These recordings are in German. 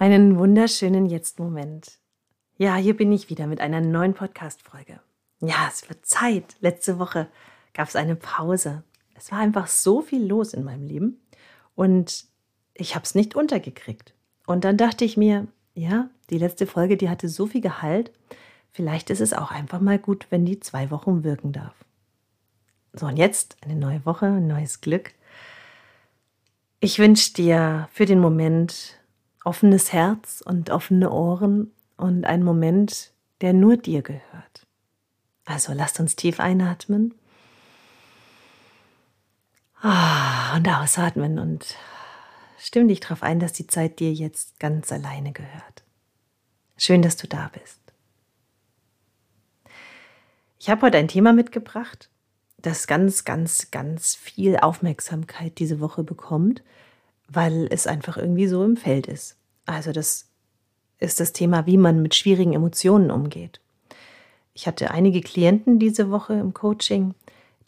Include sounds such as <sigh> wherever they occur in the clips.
Einen wunderschönen Jetzt-Moment. Ja, hier bin ich wieder mit einer neuen Podcast-Folge. Ja, es wird Zeit. Letzte Woche gab es eine Pause. Es war einfach so viel los in meinem Leben und ich habe es nicht untergekriegt. Und dann dachte ich mir, ja, die letzte Folge, die hatte so viel Gehalt. Vielleicht ist es auch einfach mal gut, wenn die zwei Wochen wirken darf. So, und jetzt eine neue Woche, ein neues Glück. Ich wünsche dir für den Moment offenes Herz und offene Ohren und ein Moment, der nur dir gehört. Also lasst uns tief einatmen ah, und ausatmen und stimm dich darauf ein, dass die Zeit dir jetzt ganz alleine gehört. Schön, dass du da bist. Ich habe heute ein Thema mitgebracht, das ganz, ganz, ganz viel Aufmerksamkeit diese Woche bekommt weil es einfach irgendwie so im Feld ist. Also das ist das Thema, wie man mit schwierigen Emotionen umgeht. Ich hatte einige Klienten diese Woche im Coaching,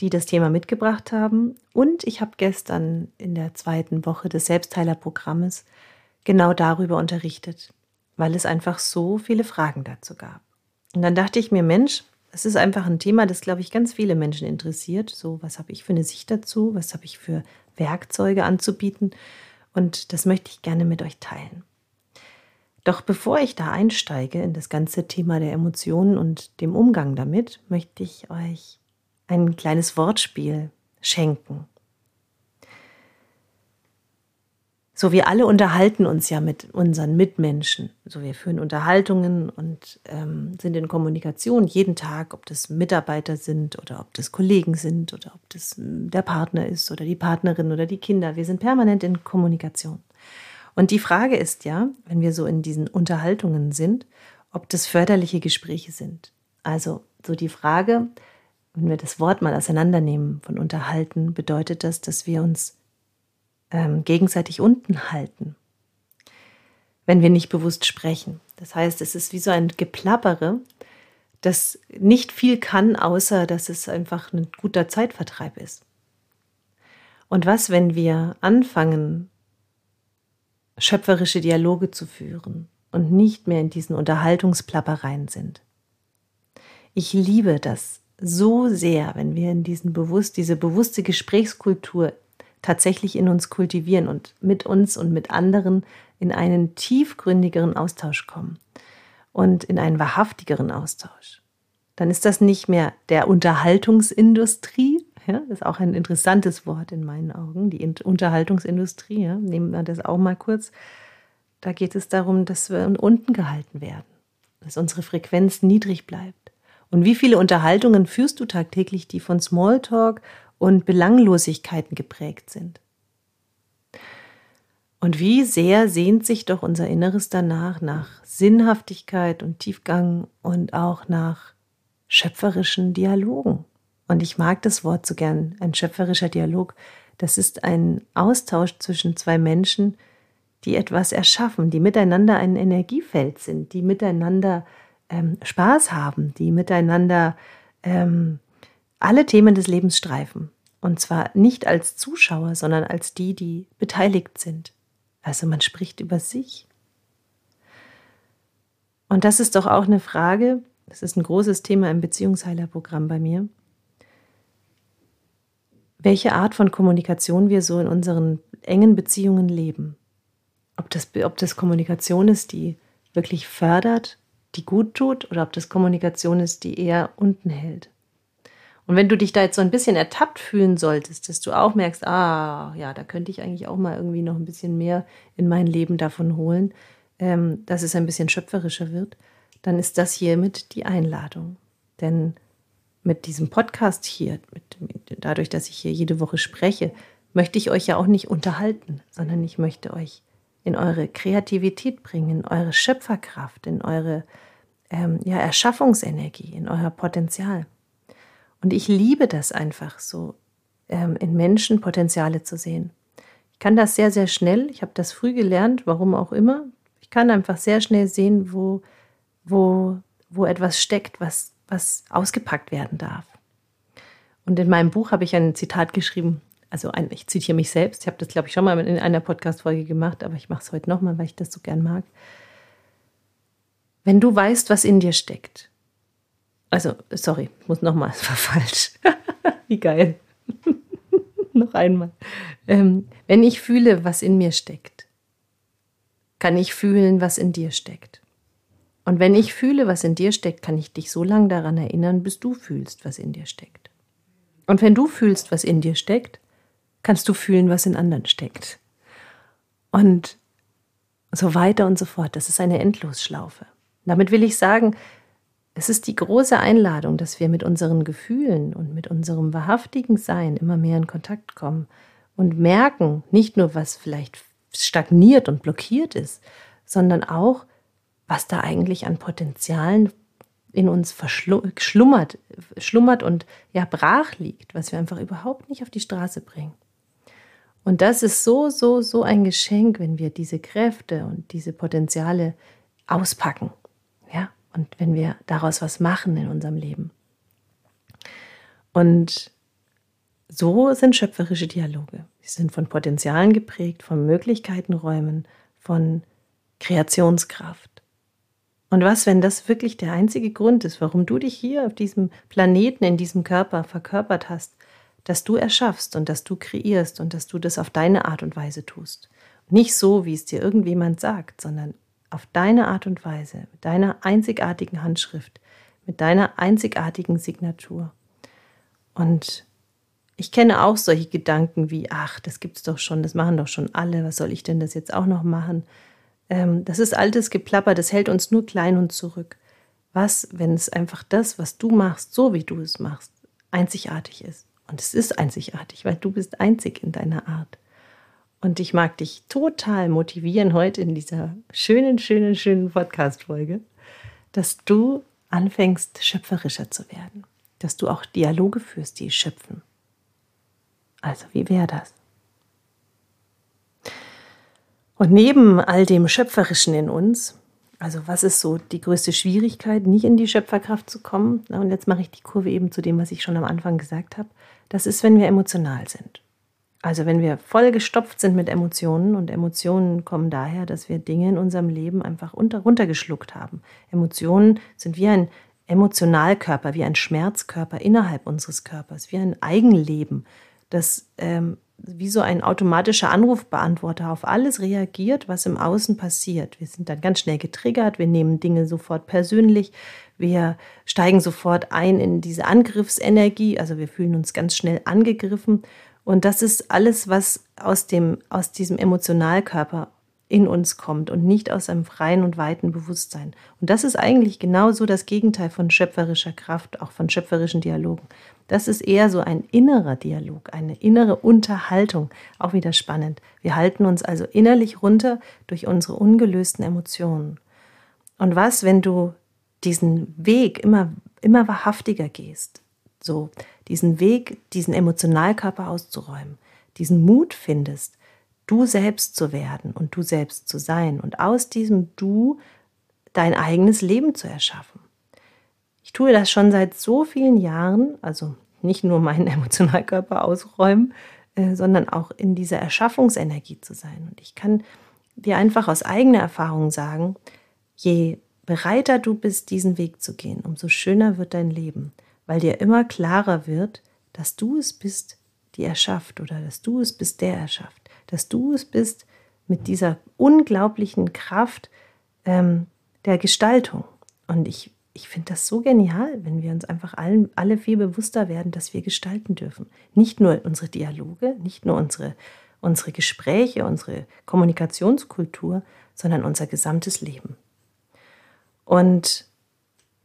die das Thema mitgebracht haben. Und ich habe gestern in der zweiten Woche des Selbstheilerprogrammes genau darüber unterrichtet, weil es einfach so viele Fragen dazu gab. Und dann dachte ich mir, Mensch, es ist einfach ein Thema, das, glaube ich, ganz viele Menschen interessiert. So, was habe ich für eine Sicht dazu? Was habe ich für Werkzeuge anzubieten? Und das möchte ich gerne mit euch teilen. Doch bevor ich da einsteige in das ganze Thema der Emotionen und dem Umgang damit, möchte ich euch ein kleines Wortspiel schenken. So, wir alle unterhalten uns ja mit unseren Mitmenschen. So, wir führen Unterhaltungen und ähm, sind in Kommunikation jeden Tag, ob das Mitarbeiter sind oder ob das Kollegen sind oder ob das hm, der Partner ist oder die Partnerin oder die Kinder. Wir sind permanent in Kommunikation. Und die Frage ist ja, wenn wir so in diesen Unterhaltungen sind, ob das förderliche Gespräche sind. Also so die Frage, wenn wir das Wort mal auseinandernehmen von unterhalten, bedeutet das, dass wir uns ähm, gegenseitig unten halten, wenn wir nicht bewusst sprechen. Das heißt, es ist wie so ein Geplappere, das nicht viel kann, außer dass es einfach ein guter Zeitvertreib ist. Und was, wenn wir anfangen, schöpferische Dialoge zu führen und nicht mehr in diesen Unterhaltungsplappereien sind? Ich liebe das so sehr, wenn wir in diesen bewusst, diese bewusste Gesprächskultur tatsächlich in uns kultivieren und mit uns und mit anderen in einen tiefgründigeren Austausch kommen und in einen wahrhaftigeren Austausch. Dann ist das nicht mehr der Unterhaltungsindustrie, ja, das ist auch ein interessantes Wort in meinen Augen, die Unterhaltungsindustrie, ja, nehmen wir das auch mal kurz. Da geht es darum, dass wir unten gehalten werden, dass unsere Frequenz niedrig bleibt. Und wie viele Unterhaltungen führst du tagtäglich, die von Smalltalk und Belanglosigkeiten geprägt sind. Und wie sehr sehnt sich doch unser Inneres danach nach Sinnhaftigkeit und Tiefgang und auch nach schöpferischen Dialogen. Und ich mag das Wort so gern, ein schöpferischer Dialog. Das ist ein Austausch zwischen zwei Menschen, die etwas erschaffen, die miteinander ein Energiefeld sind, die miteinander ähm, Spaß haben, die miteinander ähm, alle Themen des Lebens streifen. Und zwar nicht als Zuschauer, sondern als die, die beteiligt sind. Also man spricht über sich. Und das ist doch auch eine Frage, das ist ein großes Thema im Beziehungsheilerprogramm bei mir, welche Art von Kommunikation wir so in unseren engen Beziehungen leben. Ob das, ob das Kommunikation ist, die wirklich fördert, die gut tut, oder ob das Kommunikation ist, die eher unten hält. Und wenn du dich da jetzt so ein bisschen ertappt fühlen solltest, dass du auch merkst, ah, ja, da könnte ich eigentlich auch mal irgendwie noch ein bisschen mehr in mein Leben davon holen, ähm, dass es ein bisschen schöpferischer wird, dann ist das hiermit die Einladung. Denn mit diesem Podcast hier, mit, mit, dadurch, dass ich hier jede Woche spreche, möchte ich euch ja auch nicht unterhalten, sondern ich möchte euch in eure Kreativität bringen, in eure Schöpferkraft, in eure ähm, ja, Erschaffungsenergie, in euer Potenzial. Und ich liebe das einfach so, ähm, in Menschen Potenziale zu sehen. Ich kann das sehr, sehr schnell. Ich habe das früh gelernt, warum auch immer. Ich kann einfach sehr schnell sehen, wo, wo, wo etwas steckt, was, was ausgepackt werden darf. Und in meinem Buch habe ich ein Zitat geschrieben, also ein, ich zitiere mich selbst, ich habe das, glaube ich, schon mal in einer Podcast-Folge gemacht, aber ich mache es heute nochmal, weil ich das so gern mag. Wenn du weißt, was in dir steckt, also, sorry, muss nochmal, es war <laughs> falsch. <laughs> Wie geil. <laughs> Noch einmal. Ähm, wenn ich fühle, was in mir steckt, kann ich fühlen, was in dir steckt. Und wenn ich fühle, was in dir steckt, kann ich dich so lange daran erinnern, bis du fühlst, was in dir steckt. Und wenn du fühlst, was in dir steckt, kannst du fühlen, was in anderen steckt. Und so weiter und so fort. Das ist eine Endlosschlaufe. Damit will ich sagen, es ist die große Einladung, dass wir mit unseren Gefühlen und mit unserem wahrhaftigen Sein immer mehr in Kontakt kommen und merken, nicht nur, was vielleicht stagniert und blockiert ist, sondern auch, was da eigentlich an Potenzialen in uns verschlummert, schlummert und ja brach liegt, was wir einfach überhaupt nicht auf die Straße bringen. Und das ist so, so, so ein Geschenk, wenn wir diese Kräfte und diese Potenziale auspacken. Und wenn wir daraus was machen in unserem Leben. Und so sind schöpferische Dialoge. Sie sind von Potenzialen geprägt, von Möglichkeitenräumen, von Kreationskraft. Und was, wenn das wirklich der einzige Grund ist, warum du dich hier auf diesem Planeten, in diesem Körper verkörpert hast, dass du erschaffst und dass du kreierst und dass du das auf deine Art und Weise tust. Nicht so, wie es dir irgendjemand sagt, sondern auf deine Art und Weise, mit deiner einzigartigen Handschrift, mit deiner einzigartigen Signatur. Und ich kenne auch solche Gedanken wie, ach, das gibt's doch schon, das machen doch schon alle, was soll ich denn das jetzt auch noch machen? Ähm, das ist altes Geplapper, das hält uns nur klein und zurück. Was, wenn es einfach das, was du machst, so wie du es machst, einzigartig ist? Und es ist einzigartig, weil du bist einzig in deiner Art. Und ich mag dich total motivieren heute in dieser schönen, schönen, schönen Podcast-Folge, dass du anfängst, schöpferischer zu werden. Dass du auch Dialoge führst, die schöpfen. Also, wie wäre das? Und neben all dem Schöpferischen in uns, also was ist so die größte Schwierigkeit, nicht in die Schöpferkraft zu kommen? Und jetzt mache ich die Kurve eben zu dem, was ich schon am Anfang gesagt habe. Das ist, wenn wir emotional sind. Also wenn wir voll gestopft sind mit Emotionen und Emotionen kommen daher, dass wir Dinge in unserem Leben einfach unter, runtergeschluckt haben. Emotionen sind wie ein Emotionalkörper, wie ein Schmerzkörper innerhalb unseres Körpers, wie ein Eigenleben, das ähm, wie so ein automatischer Anrufbeantworter auf alles reagiert, was im Außen passiert. Wir sind dann ganz schnell getriggert, wir nehmen Dinge sofort persönlich, wir steigen sofort ein in diese Angriffsenergie, also wir fühlen uns ganz schnell angegriffen. Und das ist alles, was aus, dem, aus diesem Emotionalkörper in uns kommt und nicht aus einem freien und weiten Bewusstsein. Und das ist eigentlich genauso das Gegenteil von schöpferischer Kraft, auch von schöpferischen Dialogen. Das ist eher so ein innerer Dialog, eine innere Unterhaltung. Auch wieder spannend. Wir halten uns also innerlich runter durch unsere ungelösten Emotionen. Und was, wenn du diesen Weg immer, immer wahrhaftiger gehst? So, diesen Weg, diesen Emotionalkörper auszuräumen, diesen Mut findest, du selbst zu werden und du selbst zu sein und aus diesem Du dein eigenes Leben zu erschaffen. Ich tue das schon seit so vielen Jahren, also nicht nur meinen <laughs> Emotionalkörper ausräumen, äh, sondern auch in dieser Erschaffungsenergie zu sein. Und ich kann dir einfach aus eigener Erfahrung sagen, je bereiter du bist, diesen Weg zu gehen, umso schöner wird dein Leben, weil dir immer klarer wird, dass du es bist, die erschafft oder dass du es bist, der erschafft dass du es bist mit dieser unglaublichen Kraft ähm, der Gestaltung. Und ich, ich finde das so genial, wenn wir uns einfach allen, alle viel bewusster werden, dass wir gestalten dürfen. Nicht nur unsere Dialoge, nicht nur unsere, unsere Gespräche, unsere Kommunikationskultur, sondern unser gesamtes Leben. Und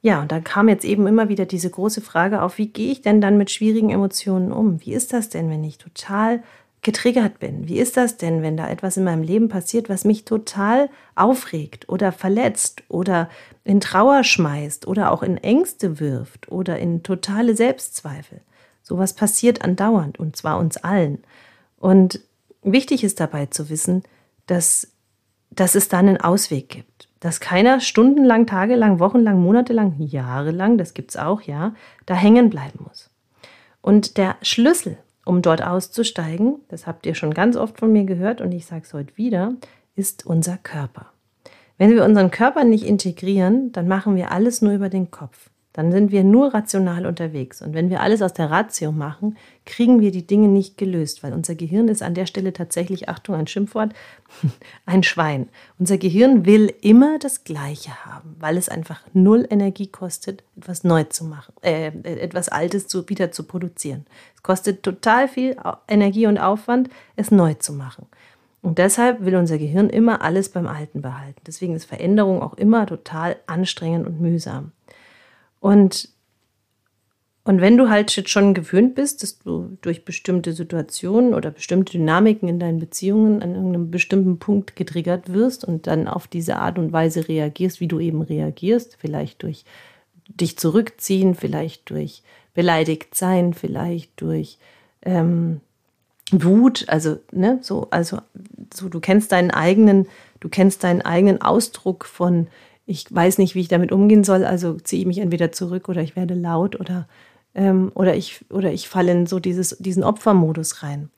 ja, und da kam jetzt eben immer wieder diese große Frage auf, wie gehe ich denn dann mit schwierigen Emotionen um? Wie ist das denn, wenn ich total getriggert bin. Wie ist das denn, wenn da etwas in meinem Leben passiert, was mich total aufregt oder verletzt oder in Trauer schmeißt oder auch in Ängste wirft oder in totale Selbstzweifel? Sowas passiert andauernd und zwar uns allen. Und wichtig ist dabei zu wissen, dass, dass es da einen Ausweg gibt. Dass keiner stundenlang, tagelang, wochenlang, monatelang, jahrelang, das gibt es auch, ja, da hängen bleiben muss. Und der Schlüssel um dort auszusteigen, das habt ihr schon ganz oft von mir gehört und ich sage es heute wieder, ist unser Körper. Wenn wir unseren Körper nicht integrieren, dann machen wir alles nur über den Kopf. Dann sind wir nur rational unterwegs. Und wenn wir alles aus der Ratio machen, kriegen wir die Dinge nicht gelöst, weil unser Gehirn ist an der Stelle tatsächlich, Achtung, ein Schimpfwort, <laughs> ein Schwein. Unser Gehirn will immer das Gleiche haben, weil es einfach null Energie kostet, etwas neu zu machen, äh, etwas Altes zu, wieder zu produzieren. Es kostet total viel Energie und Aufwand, es neu zu machen. Und deshalb will unser Gehirn immer alles beim Alten behalten. Deswegen ist Veränderung auch immer total anstrengend und mühsam. Und, und wenn du halt schon gewöhnt bist, dass du durch bestimmte Situationen oder bestimmte Dynamiken in deinen Beziehungen an irgendeinem bestimmten Punkt getriggert wirst und dann auf diese Art und Weise reagierst, wie du eben reagierst, vielleicht durch dich zurückziehen, vielleicht durch beleidigt sein, vielleicht durch ähm, Wut, also ne, so, also so, du kennst deinen eigenen, du kennst deinen eigenen Ausdruck von ich weiß nicht, wie ich damit umgehen soll, also ziehe ich mich entweder zurück oder ich werde laut oder, ähm, oder, ich, oder ich falle in so dieses, diesen Opfermodus rein.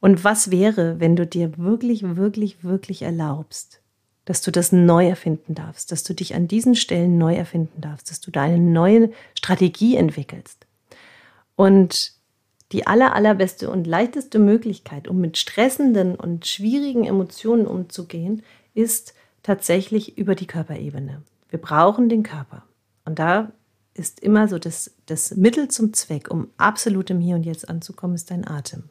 Und was wäre, wenn du dir wirklich, wirklich, wirklich erlaubst, dass du das neu erfinden darfst, dass du dich an diesen Stellen neu erfinden darfst, dass du da eine neue Strategie entwickelst. Und die aller, allerbeste und leichteste Möglichkeit, um mit stressenden und schwierigen Emotionen umzugehen, ist, tatsächlich über die Körperebene. Wir brauchen den Körper. Und da ist immer so das, das Mittel zum Zweck, um absolut im Hier und Jetzt anzukommen, ist dein Atem.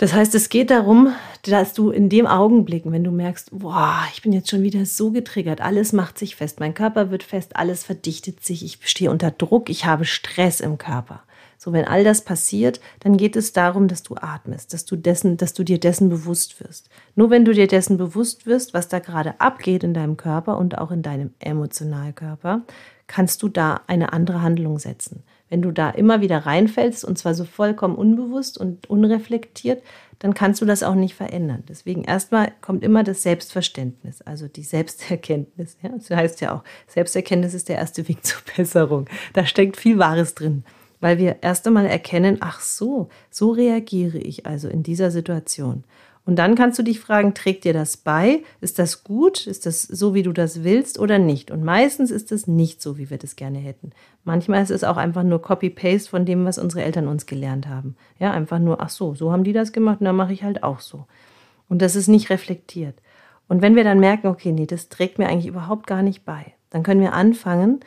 Das heißt, es geht darum, dass du in dem Augenblick, wenn du merkst, boah, ich bin jetzt schon wieder so getriggert, alles macht sich fest, mein Körper wird fest, alles verdichtet sich, ich stehe unter Druck, ich habe Stress im Körper. So, wenn all das passiert, dann geht es darum, dass du atmest, dass du dessen, dass du dir dessen bewusst wirst. Nur wenn du dir dessen bewusst wirst, was da gerade abgeht in deinem Körper und auch in deinem Emotionalkörper, kannst du da eine andere Handlung setzen. Wenn du da immer wieder reinfällst und zwar so vollkommen unbewusst und unreflektiert, dann kannst du das auch nicht verändern. Deswegen erstmal kommt immer das Selbstverständnis, also die Selbsterkenntnis. Ja? Das heißt ja auch, Selbsterkenntnis ist der erste Weg zur Besserung. Da steckt viel Wahres drin weil wir erst einmal erkennen, ach so, so reagiere ich also in dieser Situation. Und dann kannst du dich fragen, trägt dir das bei? Ist das gut? Ist das so, wie du das willst oder nicht? Und meistens ist es nicht so, wie wir das gerne hätten. Manchmal ist es auch einfach nur Copy-Paste von dem, was unsere Eltern uns gelernt haben. Ja, einfach nur, ach so, so haben die das gemacht und dann mache ich halt auch so. Und das ist nicht reflektiert. Und wenn wir dann merken, okay, nee, das trägt mir eigentlich überhaupt gar nicht bei, dann können wir anfangen,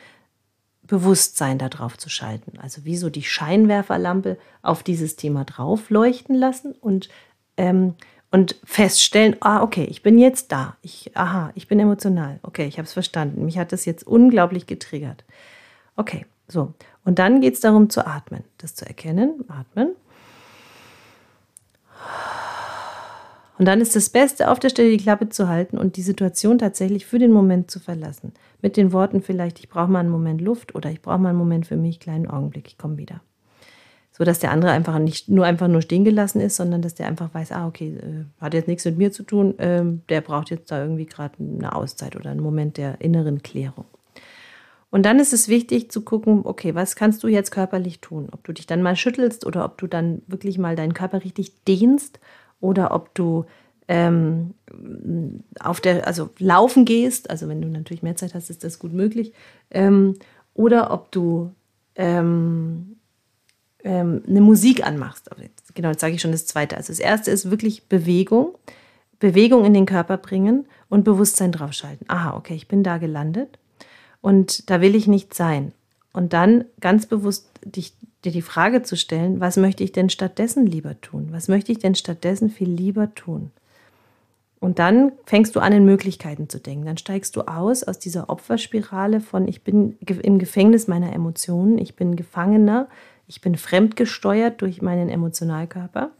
Bewusstsein darauf zu schalten. Also wie so die Scheinwerferlampe auf dieses Thema drauf leuchten lassen und, ähm, und feststellen, ah, okay, ich bin jetzt da. Ich, aha, ich bin emotional. Okay, ich habe es verstanden. Mich hat das jetzt unglaublich getriggert. Okay, so. Und dann geht es darum zu atmen, das zu erkennen. Atmen. Und dann ist das Beste, auf der Stelle die Klappe zu halten und die Situation tatsächlich für den Moment zu verlassen. Mit den Worten vielleicht, ich brauche mal einen Moment Luft oder ich brauche mal einen Moment für mich, kleinen Augenblick, ich komme wieder. So dass der andere einfach nicht nur einfach nur stehen gelassen ist, sondern dass der einfach weiß, ah, okay, äh, hat jetzt nichts mit mir zu tun, äh, der braucht jetzt da irgendwie gerade eine Auszeit oder einen Moment der inneren Klärung. Und dann ist es wichtig zu gucken, okay, was kannst du jetzt körperlich tun? Ob du dich dann mal schüttelst oder ob du dann wirklich mal deinen Körper richtig dehnst oder ob du ähm, auf der, also laufen gehst, also wenn du natürlich mehr Zeit hast, ist das gut möglich, ähm, oder ob du ähm, ähm eine Musik anmachst. Genau, jetzt sage ich schon das Zweite. Also das Erste ist wirklich Bewegung, Bewegung in den Körper bringen und Bewusstsein draufschalten. Aha, okay, ich bin da gelandet und da will ich nicht sein. Und dann ganz bewusst dich dir die Frage zu stellen, was möchte ich denn stattdessen lieber tun? Was möchte ich denn stattdessen viel lieber tun? Und dann fängst du an, in Möglichkeiten zu denken. Dann steigst du aus aus dieser Opferspirale von ich bin im Gefängnis meiner Emotionen, ich bin Gefangener, ich bin fremdgesteuert durch meinen Emotionalkörper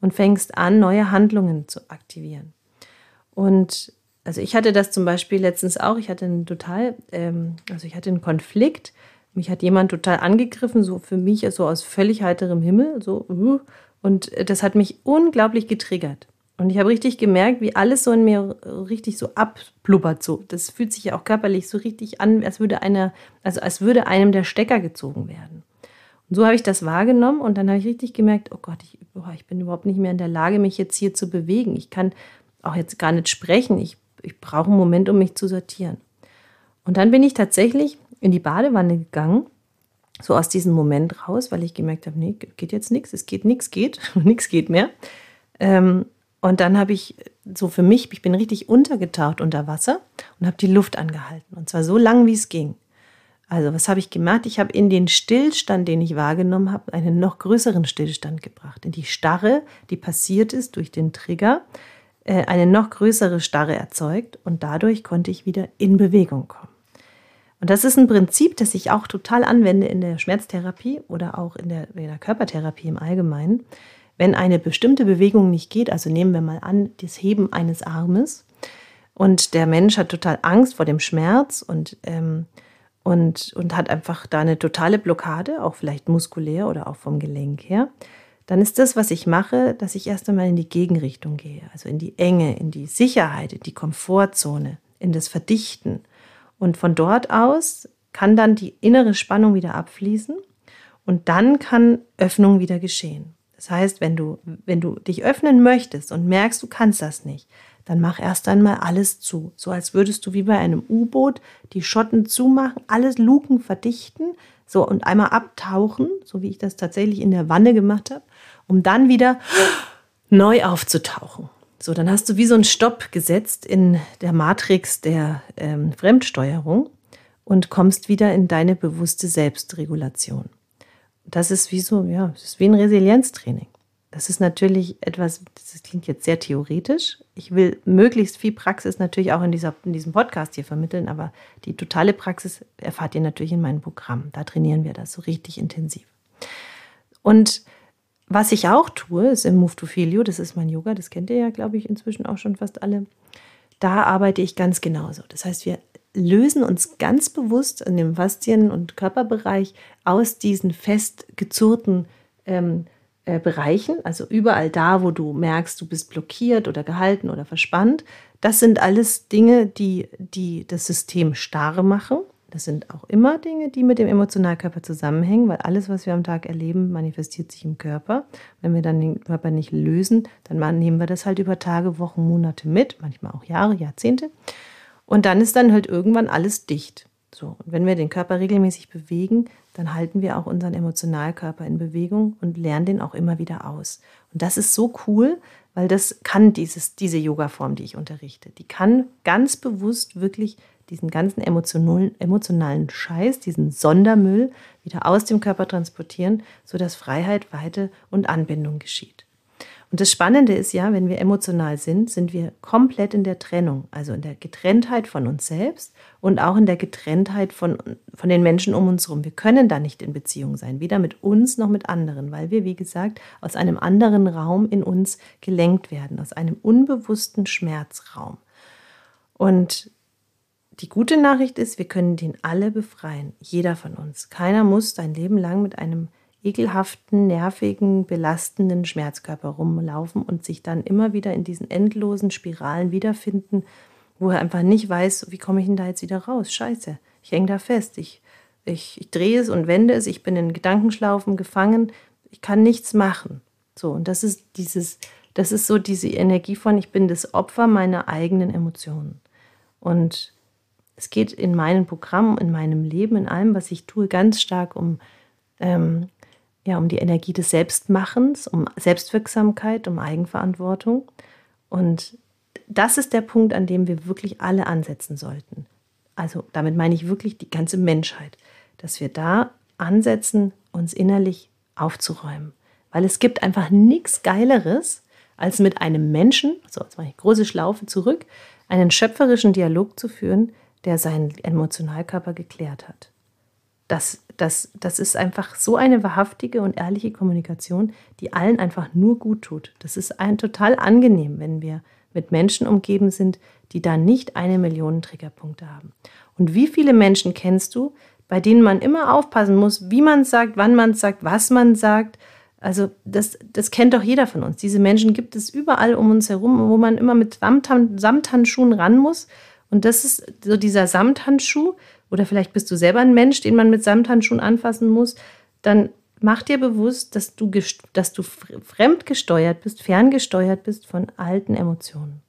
und fängst an, neue Handlungen zu aktivieren. Und also ich hatte das zum Beispiel letztens auch, ich hatte einen total, ähm, also ich hatte einen Konflikt mich hat jemand total angegriffen, so für mich, so aus völlig heiterem Himmel, so, uh, und das hat mich unglaublich getriggert. Und ich habe richtig gemerkt, wie alles so in mir richtig so abblubbert. So. Das fühlt sich ja auch körperlich so richtig an, als würde einer, also als würde einem der Stecker gezogen werden. Und so habe ich das wahrgenommen und dann habe ich richtig gemerkt, oh Gott, ich, oh, ich bin überhaupt nicht mehr in der Lage, mich jetzt hier zu bewegen. Ich kann auch jetzt gar nicht sprechen. Ich, ich brauche einen Moment, um mich zu sortieren. Und dann bin ich tatsächlich in die Badewanne gegangen, so aus diesem Moment raus, weil ich gemerkt habe, nee, geht jetzt nichts, es geht nichts, geht, <laughs> nichts geht mehr. Ähm, und dann habe ich so für mich, ich bin richtig untergetaucht unter Wasser und habe die Luft angehalten. Und zwar so lang, wie es ging. Also was habe ich gemacht? Ich habe in den Stillstand, den ich wahrgenommen habe, einen noch größeren Stillstand gebracht. In die Starre, die passiert ist durch den Trigger, äh, eine noch größere Starre erzeugt und dadurch konnte ich wieder in Bewegung kommen. Und das ist ein Prinzip, das ich auch total anwende in der Schmerztherapie oder auch in der, in der Körpertherapie im Allgemeinen. Wenn eine bestimmte Bewegung nicht geht, also nehmen wir mal an, das Heben eines Armes und der Mensch hat total Angst vor dem Schmerz und, ähm, und, und hat einfach da eine totale Blockade, auch vielleicht muskulär oder auch vom Gelenk her, dann ist das, was ich mache, dass ich erst einmal in die Gegenrichtung gehe, also in die Enge, in die Sicherheit, in die Komfortzone, in das Verdichten. Und von dort aus kann dann die innere Spannung wieder abfließen und dann kann Öffnung wieder geschehen. Das heißt, wenn du, wenn du dich öffnen möchtest und merkst, du kannst das nicht, dann mach erst einmal alles zu. So als würdest du wie bei einem U-Boot die Schotten zumachen, alles Luken verdichten, so und einmal abtauchen, so wie ich das tatsächlich in der Wanne gemacht habe um dann wieder neu aufzutauchen. So, dann hast du wie so einen Stopp gesetzt in der Matrix der ähm, Fremdsteuerung und kommst wieder in deine bewusste Selbstregulation. Das ist wie so, ja, das ist wie ein Resilienztraining. Das ist natürlich etwas, das klingt jetzt sehr theoretisch. Ich will möglichst viel Praxis natürlich auch in, dieser, in diesem Podcast hier vermitteln, aber die totale Praxis erfahrt ihr natürlich in meinem Programm. Da trainieren wir das so richtig intensiv. Und was ich auch tue, ist im Move to You, das ist mein Yoga, das kennt ihr ja, glaube ich, inzwischen auch schon fast alle. Da arbeite ich ganz genauso. Das heißt, wir lösen uns ganz bewusst in dem Faszien- und Körperbereich aus diesen fest gezurrten ähm, äh, Bereichen, also überall da, wo du merkst, du bist blockiert oder gehalten oder verspannt. Das sind alles Dinge, die, die das System starr machen. Das sind auch immer Dinge, die mit dem Emotionalkörper zusammenhängen, weil alles, was wir am Tag erleben, manifestiert sich im Körper. Wenn wir dann den Körper nicht lösen, dann nehmen wir das halt über Tage, Wochen, Monate mit, manchmal auch Jahre, Jahrzehnte. Und dann ist dann halt irgendwann alles dicht. So, und wenn wir den Körper regelmäßig bewegen, dann halten wir auch unseren Emotionalkörper in Bewegung und lernen den auch immer wieder aus. Und das ist so cool, weil das kann dieses, diese Yoga-Form, die ich unterrichte. Die kann ganz bewusst wirklich diesen ganzen emotionalen, emotionalen Scheiß, diesen Sondermüll wieder aus dem Körper transportieren, sodass Freiheit, Weite und Anbindung geschieht. Und das Spannende ist ja, wenn wir emotional sind, sind wir komplett in der Trennung, also in der Getrenntheit von uns selbst und auch in der Getrenntheit von, von den Menschen um uns herum. Wir können da nicht in Beziehung sein, weder mit uns noch mit anderen, weil wir, wie gesagt, aus einem anderen Raum in uns gelenkt werden, aus einem unbewussten Schmerzraum. Und die gute Nachricht ist, wir können den alle befreien, jeder von uns. Keiner muss sein Leben lang mit einem ekelhaften, nervigen, belastenden Schmerzkörper rumlaufen und sich dann immer wieder in diesen endlosen Spiralen wiederfinden, wo er einfach nicht weiß, wie komme ich denn da jetzt wieder raus? Scheiße, ich hänge da fest, ich, ich, ich drehe es und wende es, ich bin in Gedankenschlaufen gefangen, ich kann nichts machen. So, und das ist dieses, das ist so diese Energie von, ich bin das Opfer meiner eigenen Emotionen. Und es geht in meinem Programm, in meinem Leben, in allem, was ich tue, ganz stark um, ähm, ja, um die Energie des Selbstmachens, um Selbstwirksamkeit, um Eigenverantwortung. Und das ist der Punkt, an dem wir wirklich alle ansetzen sollten. Also damit meine ich wirklich die ganze Menschheit, dass wir da ansetzen, uns innerlich aufzuräumen. Weil es gibt einfach nichts Geileres, als mit einem Menschen, so jetzt mache ich große Schlaufe zurück, einen schöpferischen Dialog zu führen, der seinen Emotionalkörper geklärt hat. Das, das, das ist einfach so eine wahrhaftige und ehrliche Kommunikation, die allen einfach nur gut tut. Das ist ein total angenehm, wenn wir mit Menschen umgeben sind, die da nicht eine Million Triggerpunkte haben. Und wie viele Menschen kennst du, bei denen man immer aufpassen muss, wie man sagt, wann man sagt, was man sagt? Also das, das kennt doch jeder von uns. Diese Menschen gibt es überall um uns herum, wo man immer mit Samthandschuhen ran muss, und das ist so dieser Samthandschuh, oder vielleicht bist du selber ein Mensch, den man mit Samthandschuhen anfassen muss, dann mach dir bewusst, dass du, dass du fremdgesteuert bist, ferngesteuert bist von alten Emotionen.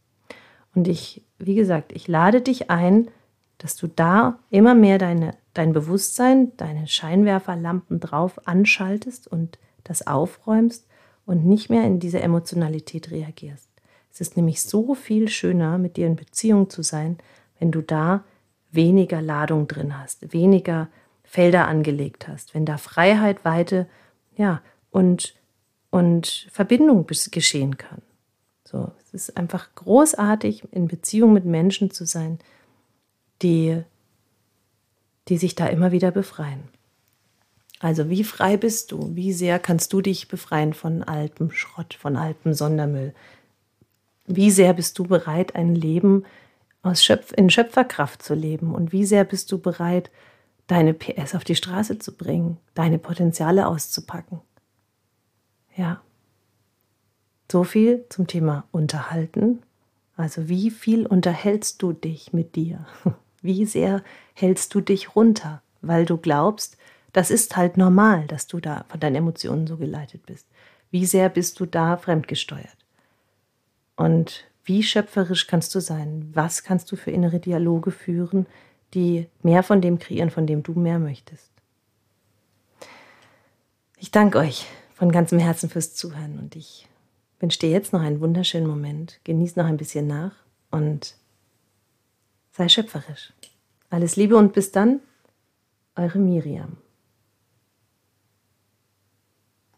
Und ich, wie gesagt, ich lade dich ein, dass du da immer mehr deine, dein Bewusstsein, deine Scheinwerferlampen drauf anschaltest und das aufräumst und nicht mehr in diese Emotionalität reagierst. Es ist nämlich so viel schöner, mit dir in Beziehung zu sein, wenn du da weniger Ladung drin hast, weniger Felder angelegt hast, wenn da Freiheit, Weite, ja, und, und Verbindung geschehen kann. So, es ist einfach großartig, in Beziehung mit Menschen zu sein, die, die sich da immer wieder befreien. Also wie frei bist du? Wie sehr kannst du dich befreien von altem Schrott, von altem Sondermüll? Wie sehr bist du bereit, ein Leben aus Schöpf in Schöpferkraft zu leben? Und wie sehr bist du bereit, deine PS auf die Straße zu bringen, deine Potenziale auszupacken. Ja. So viel zum Thema Unterhalten. Also wie viel unterhältst du dich mit dir? <laughs> Wie sehr hältst du dich runter, weil du glaubst, das ist halt normal, dass du da von deinen Emotionen so geleitet bist. Wie sehr bist du da fremdgesteuert? Und wie schöpferisch kannst du sein? Was kannst du für innere Dialoge führen, die mehr von dem kreieren, von dem du mehr möchtest. Ich danke euch von ganzem Herzen fürs Zuhören und ich wünsche dir jetzt noch einen wunderschönen Moment. Genieß noch ein bisschen nach und sei schöpferisch. Alles Liebe und bis dann, eure Miriam.